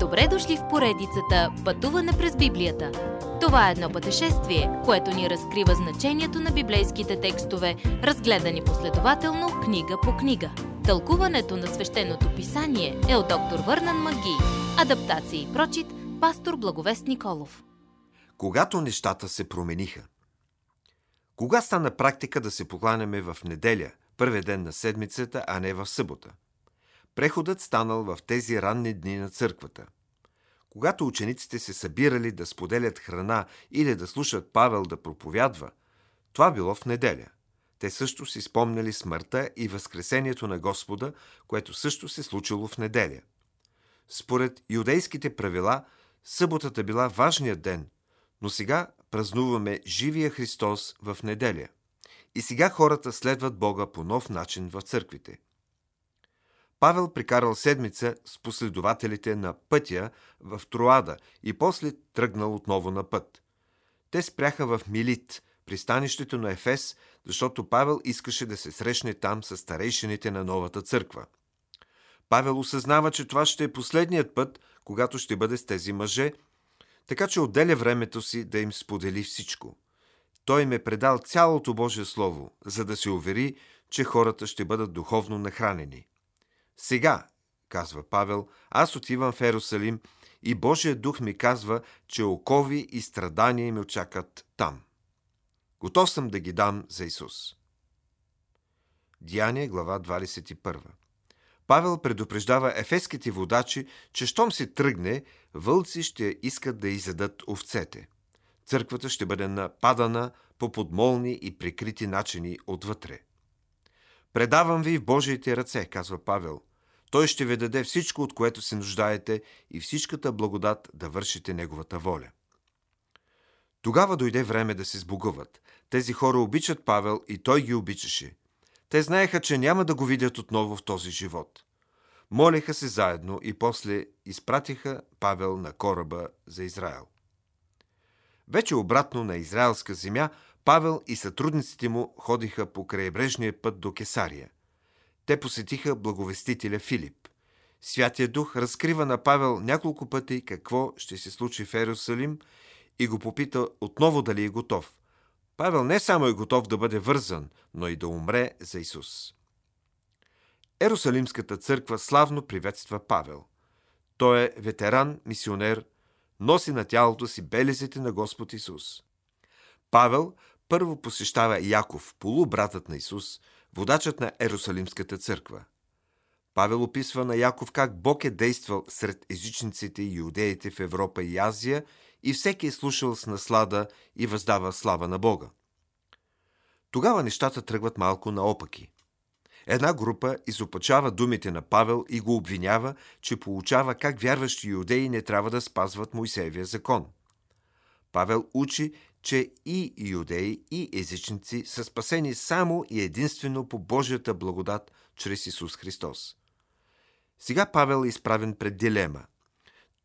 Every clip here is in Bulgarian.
Добре дошли в поредицата Пътуване през Библията. Това е едно пътешествие, което ни разкрива значението на библейските текстове, разгледани последователно книга по книга. Тълкуването на свещеното писание е от доктор Върнан Маги. Адаптация и прочит, пастор Благовест Николов. Когато нещата се промениха. Кога стана практика да се покланяме в неделя, първия ден на седмицата, а не в събота? Преходът станал в тези ранни дни на църквата. Когато учениците се събирали да споделят храна или да слушат Павел да проповядва, това било в неделя. Те също си спомняли смъртта и възкресението на Господа, което също се случило в неделя. Според юдейските правила, съботата била важният ден, но сега празнуваме живия Христос в неделя. И сега хората следват Бога по нов начин в църквите – Павел прикарал седмица с последователите на пътя в Троада и после тръгнал отново на път. Те спряха в Милит, пристанището на Ефес, защото Павел искаше да се срещне там с старейшините на новата църква. Павел осъзнава, че това ще е последният път, когато ще бъде с тези мъже, така че отделя времето си да им сподели всичко. Той им е предал цялото Божие Слово, за да се увери, че хората ще бъдат духовно нахранени. Сега, казва Павел, аз отивам в Ерусалим и Божия дух ми казва, че окови и страдания ми очакат там. Готов съм да ги дам за Исус. Деяние, глава 21. Павел предупреждава ефеските водачи, че щом се тръгне, вълци ще искат да изядат овцете. Църквата ще бъде нападана по подмолни и прикрити начини отвътре. Предавам ви в Божиите ръце, казва Павел. Той ще ви даде всичко, от което се нуждаете и всичката благодат да вършите Неговата воля. Тогава дойде време да се сбогуват. Тези хора обичат Павел и той ги обичаше. Те знаеха, че няма да го видят отново в този живот. Молеха се заедно и после изпратиха Павел на кораба за Израел. Вече обратно на израелска земя, Павел и сътрудниците му ходиха по крайбрежния път до Кесария – те посетиха благовестителя Филип. Святия Дух разкрива на Павел няколко пъти какво ще се случи в Ерусалим и го попита отново дали е готов. Павел не само е готов да бъде вързан, но и да умре за Исус. Ерусалимската църква славно приветства Павел. Той е ветеран, мисионер, носи на тялото си белезите на Господ Исус. Павел първо посещава Яков, полубратът на Исус – водачът на Ерусалимската църква. Павел описва на Яков как Бог е действал сред езичниците и иудеите в Европа и Азия и всеки е слушал с наслада и въздава слава на Бога. Тогава нещата тръгват малко наопаки. Една група изопачава думите на Павел и го обвинява, че получава как вярващи иудеи не трябва да спазват Моисеевия закон. Павел учи, че и иудеи, и езичници са спасени само и единствено по Божията благодат чрез Исус Христос. Сега Павел е изправен пред дилема.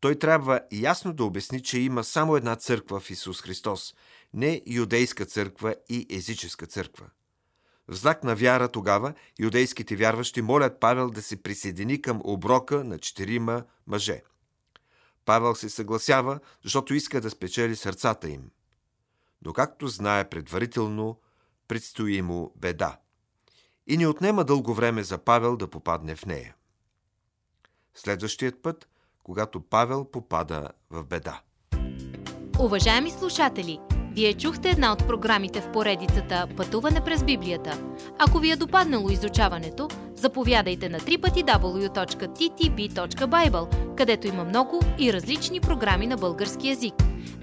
Той трябва ясно да обясни, че има само една църква в Исус Христос, не юдейска църква и езическа църква. В знак на вяра тогава юдейските вярващи молят Павел да се присъедини към оброка на четирима мъже. Павел се съгласява, защото иска да спечели сърцата им – но както знае предварително, предстои му беда. И не отнема дълго време за Павел да попадне в нея. Следващият път, когато Павел попада в беда. Уважаеми слушатели, вие чухте една от програмите в поредицата Пътуване през Библията. Ако ви е допаднало изучаването, заповядайте на www.ttb.bible, където има много и различни програми на български язик –